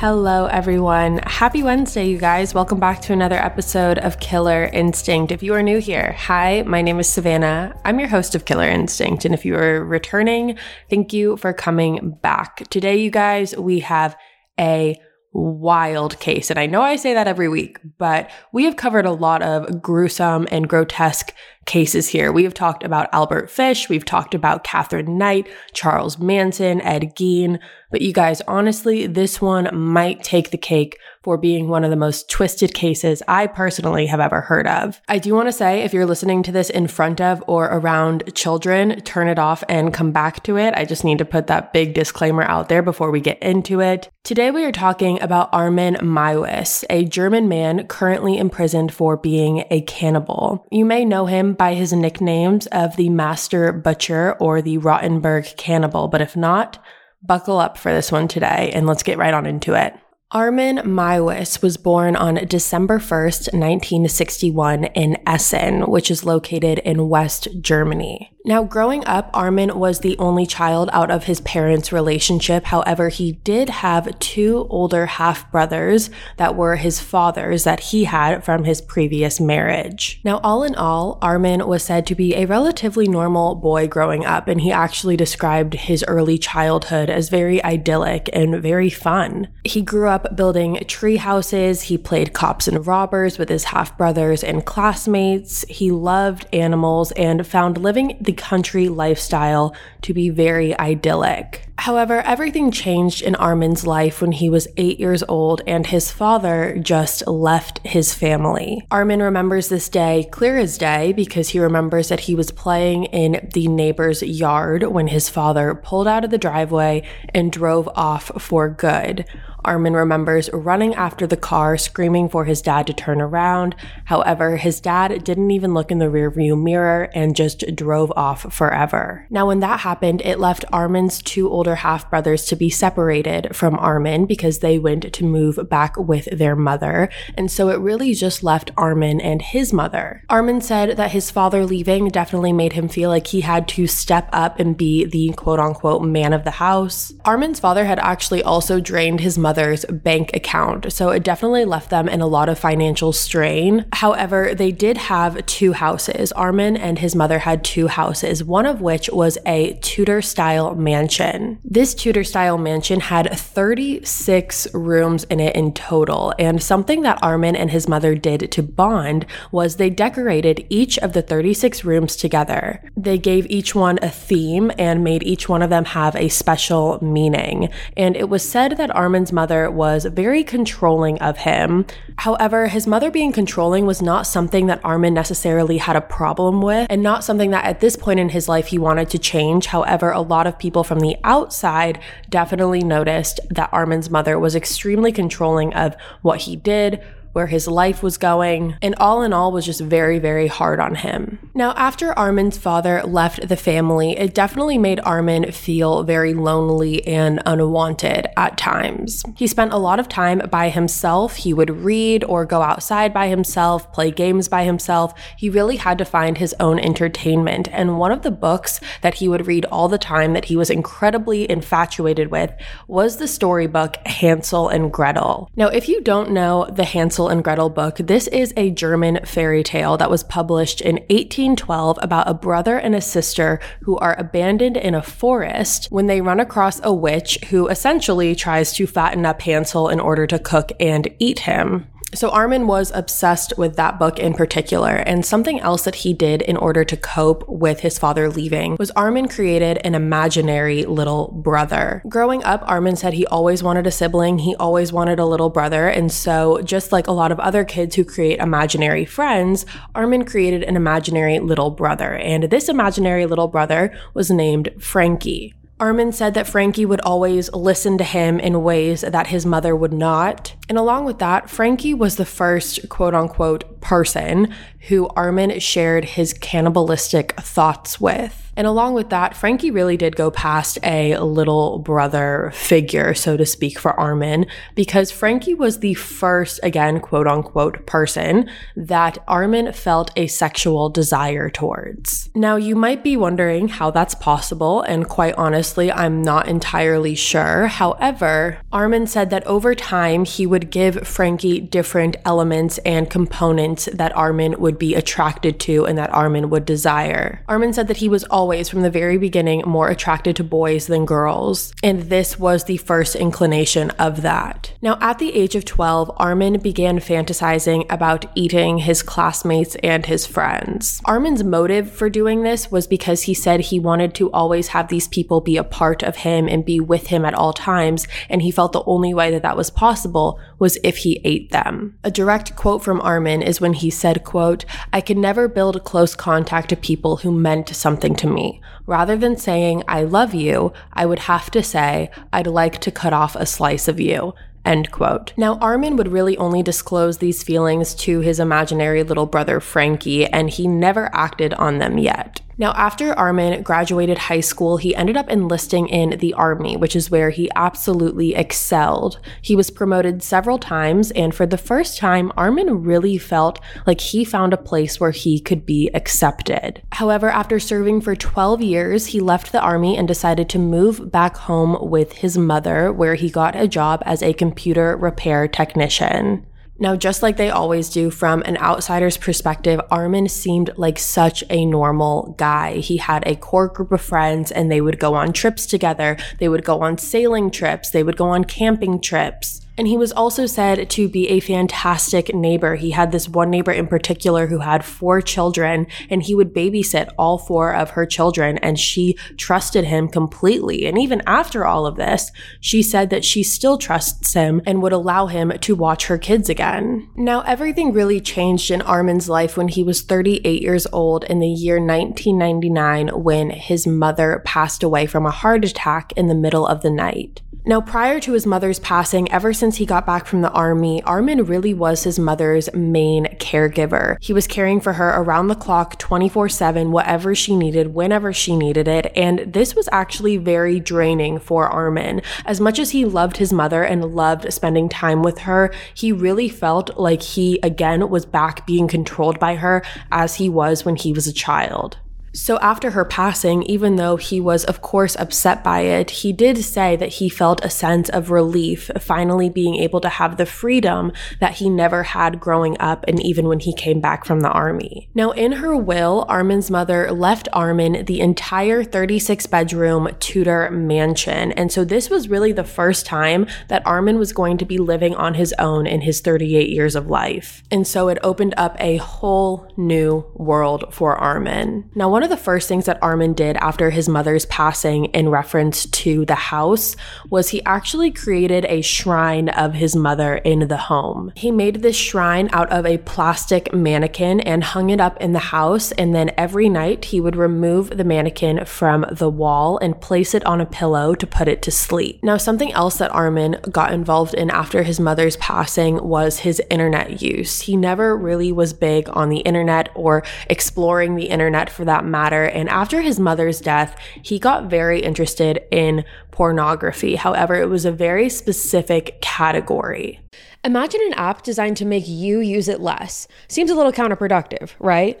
Hello, everyone. Happy Wednesday, you guys. Welcome back to another episode of Killer Instinct. If you are new here, hi, my name is Savannah. I'm your host of Killer Instinct. And if you are returning, thank you for coming back. Today, you guys, we have a wild case. And I know I say that every week, but we have covered a lot of gruesome and grotesque cases here. We have talked about Albert Fish, we've talked about Katherine Knight, Charles Manson, Ed Gein, but you guys, honestly, this one might take the cake for being one of the most twisted cases I personally have ever heard of. I do want to say if you're listening to this in front of or around children, turn it off and come back to it. I just need to put that big disclaimer out there before we get into it. Today we are talking about Armin Meiwes, a German man currently imprisoned for being a cannibal. You may know him by his nicknames of the Master Butcher or the Rotenburg Cannibal, but if not, buckle up for this one today and let's get right on into it. Armin Meiwes was born on December 1st, 1961 in Essen, which is located in West Germany. Now, growing up, Armin was the only child out of his parents' relationship. However, he did have two older half brothers that were his father's that he had from his previous marriage. Now, all in all, Armin was said to be a relatively normal boy growing up, and he actually described his early childhood as very idyllic and very fun. He grew up building tree houses, he played cops and robbers with his half brothers and classmates, he loved animals, and found living the country lifestyle to be very idyllic. However, everything changed in Armin's life when he was eight years old and his father just left his family. Armin remembers this day clear as day because he remembers that he was playing in the neighbor's yard when his father pulled out of the driveway and drove off for good. Armin remembers running after the car, screaming for his dad to turn around. However, his dad didn't even look in the rearview mirror and just drove off forever. Now, when that happened, it left Armin's two older half brothers to be separated from Armin because they went to move back with their mother. And so it really just left Armin and his mother. Armin said that his father leaving definitely made him feel like he had to step up and be the quote unquote man of the house. Armin's father had actually also drained his mother mother's bank account. So it definitely left them in a lot of financial strain. However, they did have two houses. Armin and his mother had two houses, one of which was a Tudor style mansion. This Tudor style mansion had 36 rooms in it in total. And something that Armin and his mother did to bond was they decorated each of the 36 rooms together. They gave each one a theme and made each one of them have a special meaning. And it was said that Armin's mother was very controlling of him. However, his mother being controlling was not something that Armin necessarily had a problem with, and not something that at this point in his life he wanted to change. However, a lot of people from the outside definitely noticed that Armin's mother was extremely controlling of what he did, where his life was going, and all in all was just very, very hard on him. Now, after Armin's father left the family, it definitely made Armin feel very lonely and unwanted at times. He spent a lot of time by himself. He would read or go outside by himself, play games by himself. He really had to find his own entertainment. And one of the books that he would read all the time that he was incredibly infatuated with was the storybook Hansel and Gretel. Now, if you don't know the Hansel Hansel and Gretel book. This is a German fairy tale that was published in 1812 about a brother and a sister who are abandoned in a forest when they run across a witch who essentially tries to fatten up Hansel in order to cook and eat him. So Armin was obsessed with that book in particular, and something else that he did in order to cope with his father leaving was Armin created an imaginary little brother. Growing up, Armin said he always wanted a sibling, he always wanted a little brother, and so just like a lot of other kids who create imaginary friends, Armin created an imaginary little brother, and this imaginary little brother was named Frankie. Armin said that Frankie would always listen to him in ways that his mother would not. And along with that, Frankie was the first quote unquote person who Armin shared his cannibalistic thoughts with. And along with that, Frankie really did go past a little brother figure, so to speak, for Armin, because Frankie was the first, again, quote unquote, person that Armin felt a sexual desire towards. Now, you might be wondering how that's possible, and quite honestly, I'm not entirely sure. However, Armin said that over time, he would give Frankie different elements and components that Armin would be attracted to and that Armin would desire. Armin said that he was always always, from the very beginning, more attracted to boys than girls, and this was the first inclination of that. Now, at the age of 12, Armin began fantasizing about eating his classmates and his friends. Armin's motive for doing this was because he said he wanted to always have these people be a part of him and be with him at all times, and he felt the only way that that was possible was if he ate them. A direct quote from Armin is when he said, quote, I could never build close contact to people who meant something to me me. Rather than saying, I love you, I would have to say, I'd like to cut off a slice of you. End quote. Now, Armin would really only disclose these feelings to his imaginary little brother Frankie, and he never acted on them yet. Now, after Armin graduated high school, he ended up enlisting in the army, which is where he absolutely excelled. He was promoted several times, and for the first time, Armin really felt like he found a place where he could be accepted. However, after serving for 12 years, he left the army and decided to move back home with his mother, where he got a job as a computer repair technician. Now, just like they always do, from an outsider's perspective, Armin seemed like such a normal guy. He had a core group of friends and they would go on trips together. They would go on sailing trips. They would go on camping trips. And he was also said to be a fantastic neighbor. He had this one neighbor in particular who had four children and he would babysit all four of her children and she trusted him completely. And even after all of this, she said that she still trusts him and would allow him to watch her kids again. Now, everything really changed in Armin's life when he was 38 years old in the year 1999 when his mother passed away from a heart attack in the middle of the night. Now, prior to his mother's passing, ever since he got back from the army, Armin really was his mother's main caregiver. He was caring for her around the clock, 24 7, whatever she needed, whenever she needed it. And this was actually very draining for Armin. As much as he loved his mother and loved spending time with her, he really felt like he, again, was back being controlled by her as he was when he was a child. So, after her passing, even though he was, of course, upset by it, he did say that he felt a sense of relief, finally being able to have the freedom that he never had growing up and even when he came back from the army. Now, in her will, Armin's mother left Armin the entire 36 bedroom Tudor mansion. And so, this was really the first time that Armin was going to be living on his own in his 38 years of life. And so, it opened up a whole new world for Armin. Now, one of the first things that Armin did after his mother's passing in reference to the house was he actually created a shrine of his mother in the home. He made this shrine out of a plastic mannequin and hung it up in the house. And then every night he would remove the mannequin from the wall and place it on a pillow to put it to sleep. Now, something else that Armin got involved in after his mother's passing was his internet use. He never really was big on the internet or exploring the internet for that matter. And after his mother's death, he got very interested in pornography. However, it was a very specific category. Imagine an app designed to make you use it less. Seems a little counterproductive, right?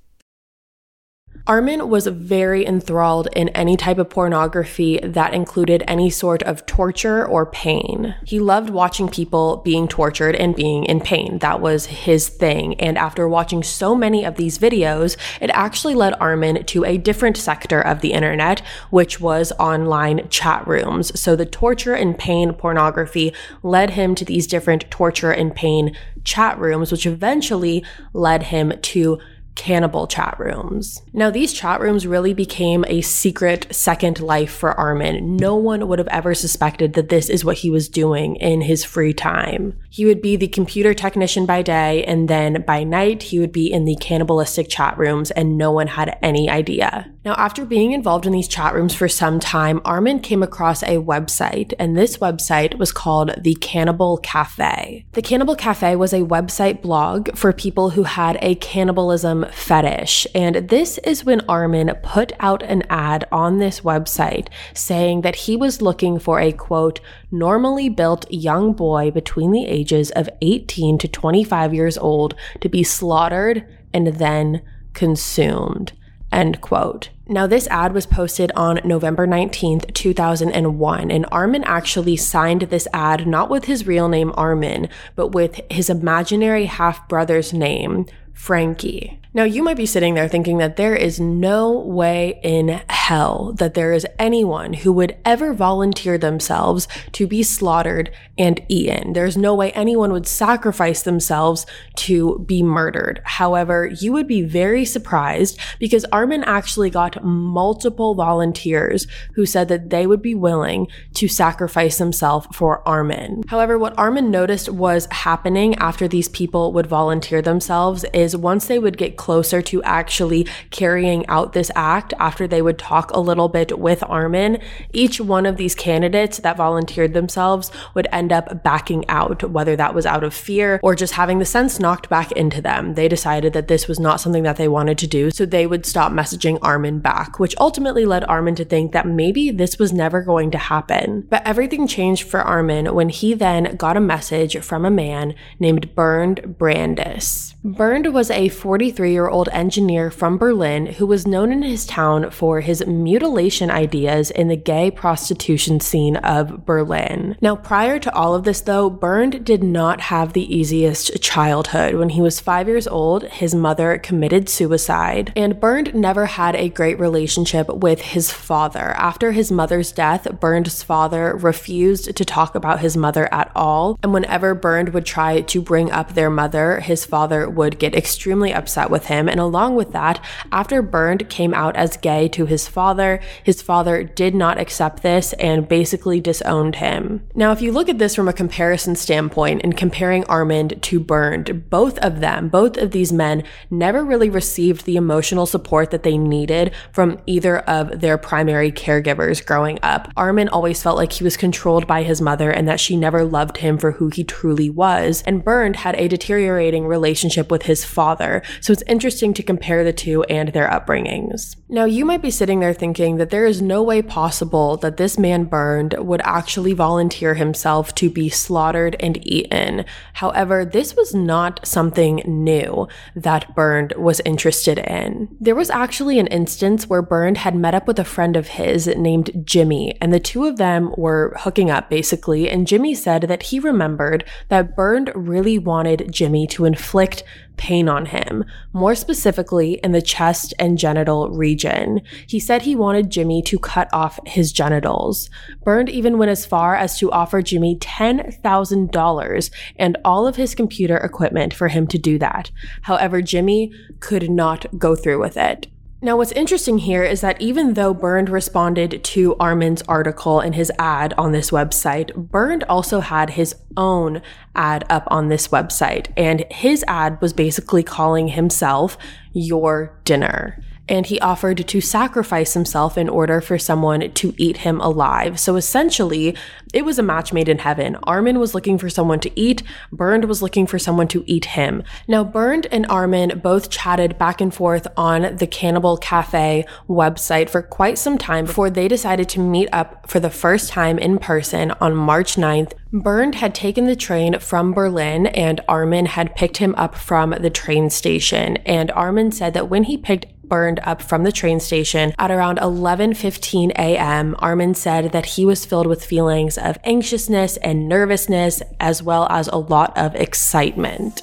Armin was very enthralled in any type of pornography that included any sort of torture or pain. He loved watching people being tortured and being in pain. That was his thing. And after watching so many of these videos, it actually led Armin to a different sector of the internet, which was online chat rooms. So the torture and pain pornography led him to these different torture and pain chat rooms, which eventually led him to cannibal chat rooms. Now, these chat rooms really became a secret second life for Armin. No one would have ever suspected that this is what he was doing in his free time. He would be the computer technician by day, and then by night, he would be in the cannibalistic chat rooms, and no one had any idea. Now, after being involved in these chat rooms for some time, Armin came across a website, and this website was called the Cannibal Cafe. The Cannibal Cafe was a website blog for people who had a cannibalism fetish, and this is when Armin put out an ad on this website saying that he was looking for a quote, normally built young boy between the ages of 18 to 25 years old to be slaughtered and then consumed. End quote. Now, this ad was posted on November 19th, 2001, and Armin actually signed this ad not with his real name Armin, but with his imaginary half brother's name, Frankie. Now, you might be sitting there thinking that there is no way in hell that there is anyone who would ever volunteer themselves to be slaughtered and eaten. There's no way anyone would sacrifice themselves to be murdered. However, you would be very surprised because Armin actually got multiple volunteers who said that they would be willing to sacrifice themselves for Armin. However, what Armin noticed was happening after these people would volunteer themselves is once they would get closer to actually carrying out this act after they would talk a little bit with Armin. Each one of these candidates that volunteered themselves would end up backing out, whether that was out of fear or just having the sense knocked back into them. They decided that this was not something that they wanted to do, so they would stop messaging Armin back, which ultimately led Armin to think that maybe this was never going to happen. But everything changed for Armin when he then got a message from a man named Bernd Brandes. Bernd was a 43 year old engineer from Berlin who was known in his town for his mutilation ideas in the gay prostitution scene of Berlin. Now, prior to all of this, though, Bernd did not have the easiest childhood. When he was five years old, his mother committed suicide, and Bernd never had a great relationship with his father. After his mother's death, Bernd's father refused to talk about his mother at all, and whenever Bernd would try to bring up their mother, his father would get extremely upset with him. And along with that, after Bernd came out as gay to his father, his father did not accept this and basically disowned him. Now, if you look at this from a comparison standpoint and comparing Armin to Bernd, both of them, both of these men never really received the emotional support that they needed from either of their primary caregivers growing up. Armin always felt like he was controlled by his mother and that she never loved him for who he truly was. And Bernd had a deteriorating relationship with his father. So it's interesting to compare the two and their upbringings. Now, you might be sitting there thinking that there is no way possible that this man Bernd would actually volunteer himself to be slaughtered and eaten. However, this was not something new that Bernd was interested in. There was actually an instance where Bernd had met up with a friend of his named Jimmy, and the two of them were hooking up basically. And Jimmy said that he remembered that Bernd really wanted Jimmy to inflict pain on him, more specifically in the chest and genital region. He said he wanted Jimmy to cut off his genitals. Bernd even went as far as to offer Jimmy $10,000 and all of his computer equipment for him to do that. However, Jimmy could not go through with it. Now, what's interesting here is that even though Bernd responded to Armin's article and his ad on this website, Bernd also had his own ad up on this website. And his ad was basically calling himself your dinner and he offered to sacrifice himself in order for someone to eat him alive. So essentially, it was a match made in heaven. Armin was looking for someone to eat, Bernd was looking for someone to eat him. Now, Bernd and Armin both chatted back and forth on the Cannibal Cafe website for quite some time before they decided to meet up for the first time in person on March 9th. Bernd had taken the train from Berlin and Armin had picked him up from the train station. And Armin said that when he picked Bernd up from the train station at around 11:15 a.m. Armin said that he was filled with feelings of anxiousness and nervousness as well as a lot of excitement.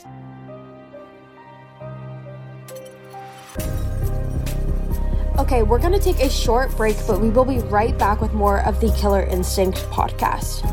Okay, we're going to take a short break, but we will be right back with more of the Killer Instinct podcast.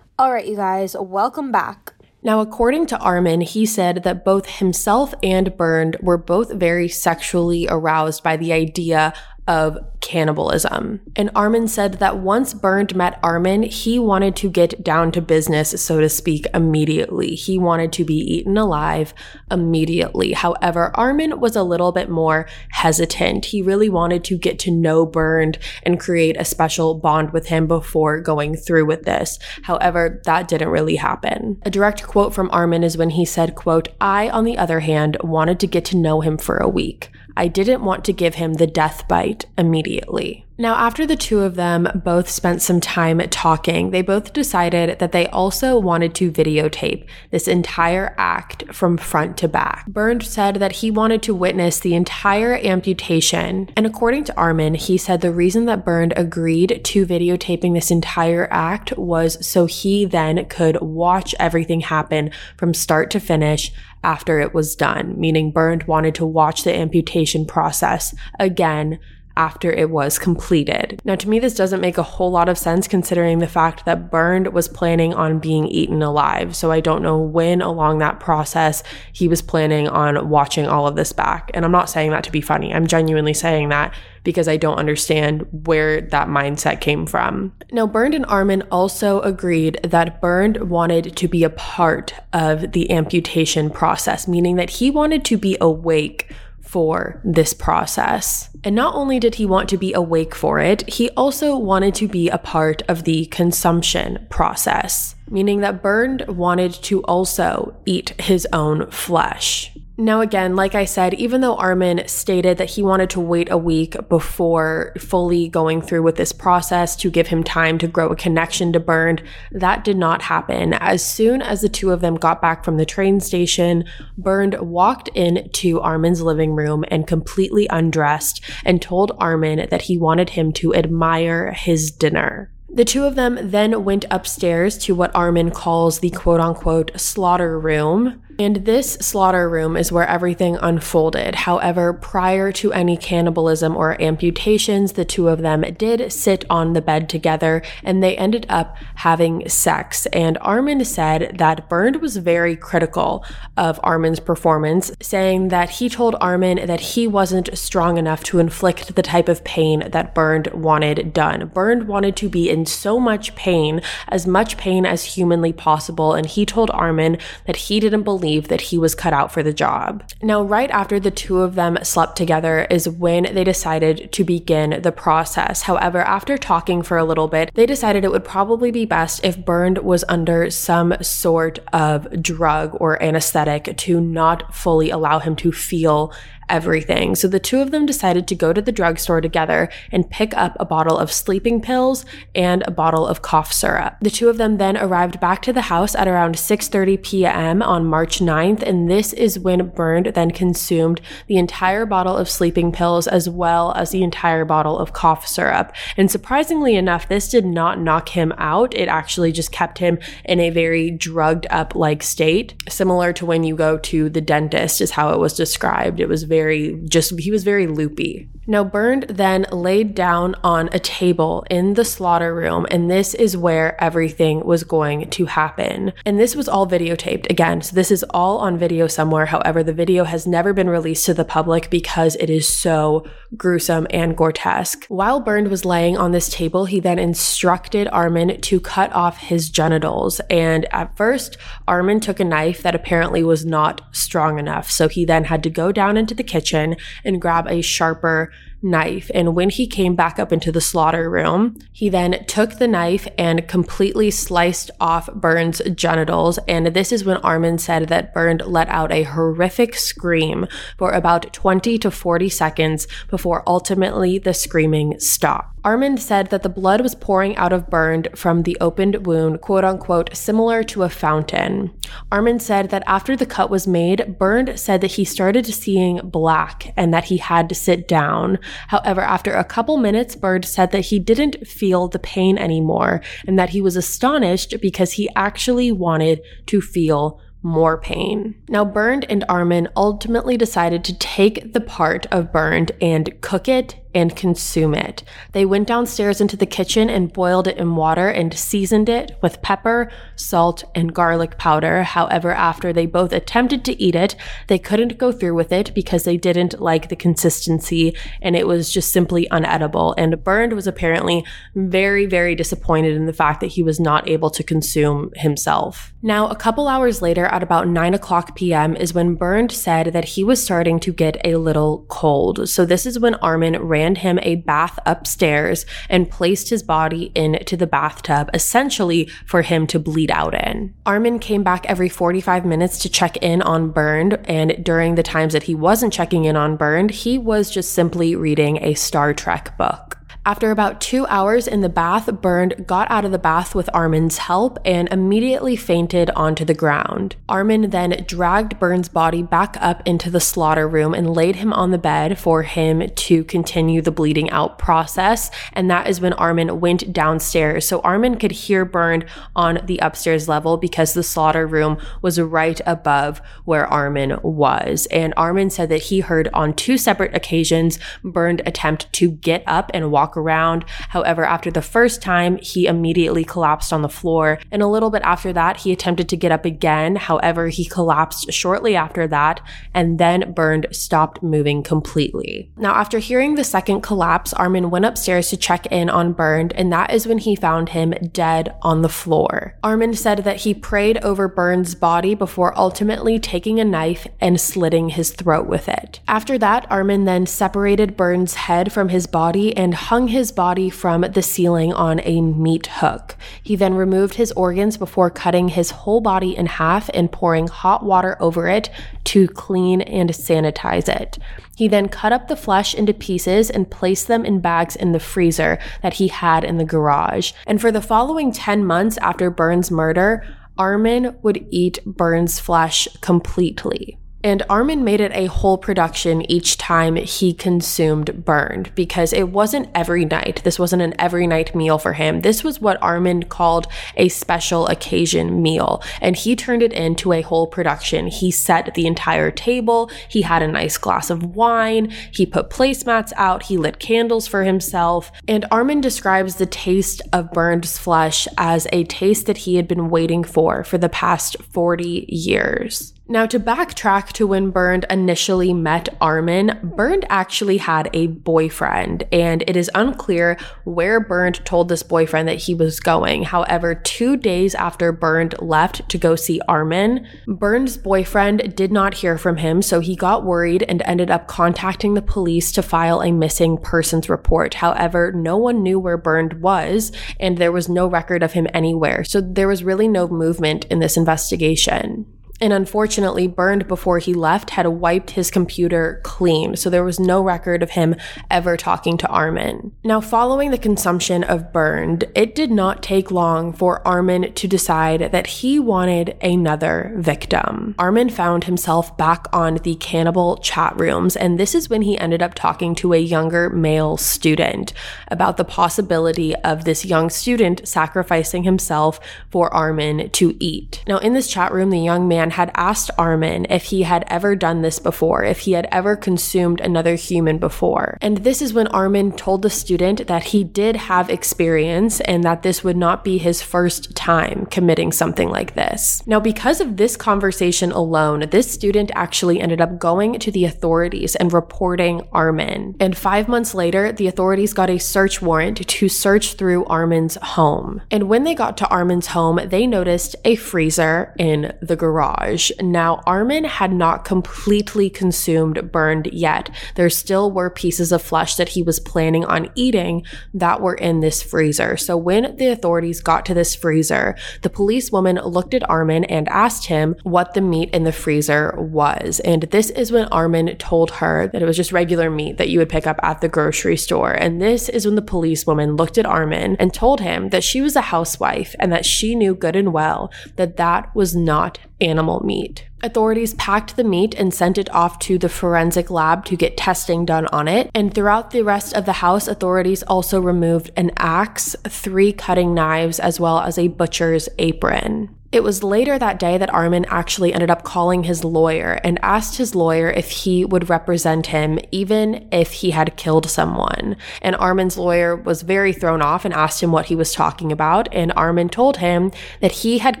All right, you guys, welcome back. Now, according to Armin, he said that both himself and Bernd were both very sexually aroused by the idea of cannibalism. And Armin said that once Bernd met Armin, he wanted to get down to business, so to speak, immediately. He wanted to be eaten alive immediately. However, Armin was a little bit more hesitant. He really wanted to get to know Bernd and create a special bond with him before going through with this. However, that didn't really happen. A direct quote from Armin is when he said, quote, I, on the other hand, wanted to get to know him for a week. I didn't want to give him the death bite immediately. Now, after the two of them both spent some time talking, they both decided that they also wanted to videotape this entire act from front to back. Bernd said that he wanted to witness the entire amputation. And according to Armin, he said the reason that Bernd agreed to videotaping this entire act was so he then could watch everything happen from start to finish after it was done, meaning Bernd wanted to watch the amputation process again after it was completed. Now, to me, this doesn't make a whole lot of sense considering the fact that Bernd was planning on being eaten alive. So I don't know when along that process he was planning on watching all of this back. And I'm not saying that to be funny. I'm genuinely saying that because I don't understand where that mindset came from. Now, Bernd and Armin also agreed that Bernd wanted to be a part of the amputation process, meaning that he wanted to be awake for this process. And not only did he want to be awake for it, he also wanted to be a part of the consumption process, meaning that Bernd wanted to also eat his own flesh. Now, again, like I said, even though Armin stated that he wanted to wait a week before fully going through with this process to give him time to grow a connection to Bernd, that did not happen. As soon as the two of them got back from the train station, Bernd walked into Armin's living room and completely undressed and told Armin that he wanted him to admire his dinner. The two of them then went upstairs to what Armin calls the quote unquote slaughter room, and this slaughter room is where everything unfolded. However, prior to any cannibalism or amputations, the two of them did sit on the bed together and they ended up having sex. And Armin said that Bernd was very critical of Armin's performance, saying that he told Armin that he wasn't strong enough to inflict the type of pain that Bernd wanted done. Bernd wanted to be in so much pain, as much pain as humanly possible, and he told Armin that he didn't believe believe that he was cut out for the job. Now, right after the two of them slept together is when they decided to begin the process. However, after talking for a little bit, they decided it would probably be best if Bernd was under some sort of drug or anesthetic to not fully allow him to feel everything. So the two of them decided to go to the drugstore together and pick up a bottle of sleeping pills and a bottle of cough syrup. The two of them then arrived back to the house at around 6:30 p.m. on March 9th, and this is when Bernd then consumed the entire bottle of sleeping pills as well as the entire bottle of cough syrup. And surprisingly enough, this did not knock him out. It actually just kept him in a very drugged up like state, similar to when you go to the dentist is how it was described. It was very very just he was very loopy. Now Bernd then laid down on a table in the slaughter room and this is where everything was going to happen. And this was all videotaped again. So this is all on video somewhere. However, the video has never been released to the public because it is so gruesome and grotesque. While Bernd was laying on this table, he then instructed Armin to cut off his genitals. And at first, Armin took a knife that apparently was not strong enough. So he then had to go down into the kitchen and grab a sharper knife. And when he came back up into the slaughter room, he then took the knife and completely sliced off Bernd's genitals. And this is when Armin said that Bernd let out a horrific scream for about 20 to 40 seconds before ultimately the screaming stopped. Armin said that the blood was pouring out of Bernd from the opened wound, quote unquote, similar to a fountain. Armin said that after the cut was made, Bernd said that he started seeing black and that he had to sit down. However, after a couple minutes, Bernd said that he didn't feel the pain anymore and that he was astonished because he actually wanted to feel more pain. Now, Bernd and Armin ultimately decided to take the part of Bernd and cook it and consume it. They went downstairs into the kitchen and boiled it in water and seasoned it with pepper, salt, and garlic powder. However, after they both attempted to eat it, they couldn't go through with it because they didn't like the consistency and it was just simply unedible. And Bernd was apparently very, very disappointed in the fact that he was not able to consume himself. Now, a couple hours later, at about 9 o'clock p.m., is when Bernd said that he was starting to get a little cold. So, this is when Armin ran him a bath upstairs and placed his body into the bathtub, essentially for him to bleed out in. Armin came back every 45 minutes to check in on Bernd, and during the times that he wasn't checking in on Bernd, he was just simply reading a Star Trek book. After about two hours in the bath, Bernd got out of the bath with Armin's help and immediately fainted onto the ground. Armin then dragged Bernd's body back up into the slaughter room and laid him on the bed for him to continue the bleeding out process. And that is when Armin went downstairs. So Armin could hear Bernd on the upstairs level because the slaughter room was right above where Armin was. And Armin said that he heard on two separate occasions Bernd attempt to get up and walk around. However, after the first time, he immediately collapsed on the floor. And a little bit after that, he attempted to get up again. However, he collapsed shortly after that, and then Bernd stopped moving completely. Now, after hearing the second collapse, Armin went upstairs to check in on Bernd, and that is when he found him dead on the floor. Armin said that he prayed over Bernd's body before ultimately taking a knife and slitting his throat with it. After that, Armin then separated Bernd's head from his body and hung hung his body from the ceiling on a meat hook. He then removed his organs before cutting his whole body in half and pouring hot water over it to clean and sanitize it. He then cut up the flesh into pieces and placed them in bags in the freezer that he had in the garage. And for the following 10 months after Bernd's murder, Armin would eat Bernd's flesh completely. And Armin made it a whole production each time he consumed Bernd because it wasn't every night. This wasn't an every night meal for him. This was what Armin called a special occasion meal. And he turned it into a whole production. He set the entire table. He had a nice glass of wine. He put placemats out. He lit candles for himself. And Armin describes the taste of Bernd's flesh as a taste that he had been waiting for for the past 40 years. Now, to backtrack to when Bernd initially met Armin, Bernd actually had a boyfriend, and it is unclear where Bernd told this boyfriend that he was going. However, two days after Bernd left to go see Armin, Bernd's boyfriend did not hear from him, so he got worried and ended up contacting the police to file a missing persons report. However, no one knew where Bernd was, and there was no record of him anywhere, so there was really no movement in this investigation and unfortunately Bernd before he left had wiped his computer clean. So there was no record of him ever talking to armin. Now following the consumption of Bernd, it did not take long for armin to decide that he wanted another victim. Armin found himself back on the cannibal chat rooms and this is when he ended up talking to a younger male student about the possibility of this young student sacrificing himself for armin to eat. Now in this chat room the young man man had asked Armin if he had ever done this before, if he had ever consumed another human before. And this is when Armin told the student that he did have experience and that this would not be his first time committing something like this. Now, because of this conversation alone, this student actually ended up going to the authorities and reporting Armin. And five months later, the authorities got a search warrant to search through Armin's home. And when they got to Armin's home, they noticed a freezer in the garage garage. Now, Armin had not completely consumed Bernd yet. There still were pieces of flesh that he was planning on eating that were in this freezer. So when the authorities got to this freezer, the policewoman looked at Armin and asked him what the meat in the freezer was. And this is when Armin told her that it was just regular meat that you would pick up at the grocery store. And this is when the policewoman looked at Armin and told him that she was a housewife and that she knew good and well that that was not animal meat. Authorities packed the meat and sent it off to the forensic lab to get testing done on it. And throughout the rest of the house, authorities also removed an axe, three cutting knives, as well as a butcher's apron. It was later that day that Armin actually ended up calling his lawyer and asked his lawyer if he would represent him even if he had killed someone. And Armin's lawyer was very thrown off and asked him what he was talking about. And Armin told him that he had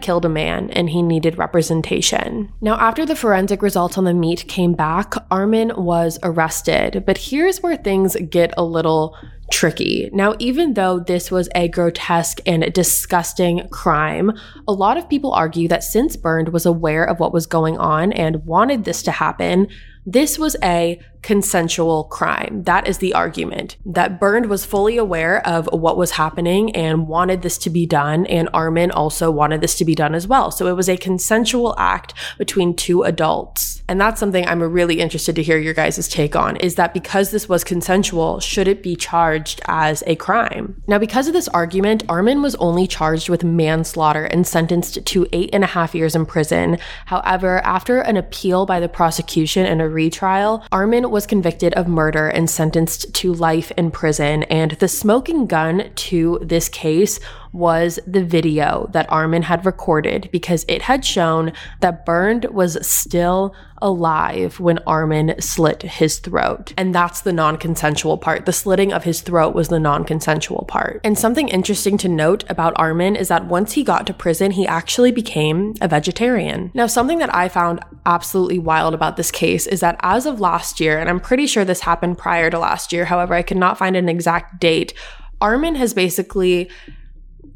killed a man and he needed representation. Now, after the forensic results on the meat came back, Armin was arrested. But here's where things get a little tricky. Now, even though this was a grotesque and disgusting crime, a lot of people argue that since Bernd was aware of what was going on and wanted this to happen, this was a consensual crime. That is the argument. That Bernd was fully aware of what was happening and wanted this to be done, and Armin also wanted this to be done as well. So it was a consensual act between two adults. And that's something I'm really interested to hear your guys' take on is that because this was consensual, should it be charged as a crime? Now, because of this argument, Armin was only charged with manslaughter and sentenced to eight and a half years in prison. However, after an appeal by the prosecution and a retrial, Armin was convicted of murder and sentenced to life in prison. And the smoking gun to this case was the video that Armin had recorded because it had shown that Bernd was still alive when Armin slit his throat. And that's the non consensual part. The slitting of his throat was the non consensual part. And something interesting to note about Armin is that once he got to prison, he actually became a vegetarian. Now, something that I found absolutely wild about this case is that as of last year, and I'm pretty sure this happened prior to last year, however, I could not find an exact date. Armin has basically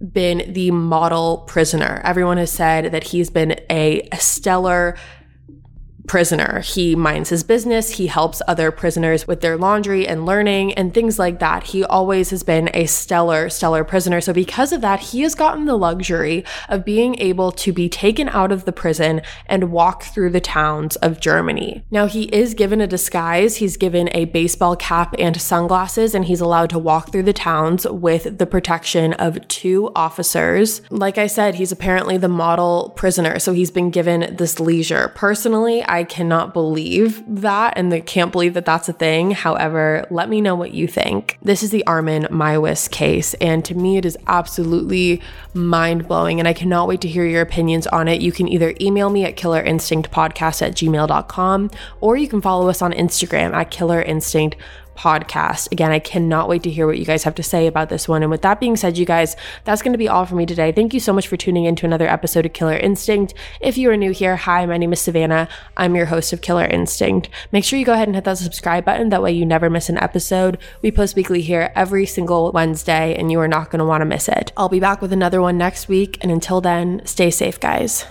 been the model prisoner. Everyone has said that he's been a, stellar prisoner. He minds his business, he helps other prisoners with their laundry and learning and things like that. He always has been a stellar, stellar prisoner. So, because of that, he has gotten the luxury of being able to be taken out of the prison and walk through the towns of Germany. Now, he is given a disguise, he's given a baseball cap and sunglasses, and he's allowed to walk through the towns with the protection of two officers. Like I said, he's apparently the model prisoner, so he's been given this leisure. Personally, I I cannot believe that and I can't believe that that's a thing. However, let me know what you think. This is the Armin Meiwes case, and to me, it is absolutely mind blowing, and I cannot wait to hear your opinions on it. You can either email me at killerinstinctpodcast at gmail.com or you can follow us on Instagram at killerinstinct podcast. Again, I cannot wait to hear what you guys have to say about this one. And with that being said, you guys, that's going to be all for me today. Thank you so much for tuning in to another episode of Killer Instinct. If you are new here, hi, my name is Savannah. I'm your host of Killer Instinct. Make sure you go ahead and hit that subscribe button. That way you never miss an episode. We post weekly here every single Wednesday, and you are not going to want to miss it. I'll be back with another one next week. And until then, stay safe, guys.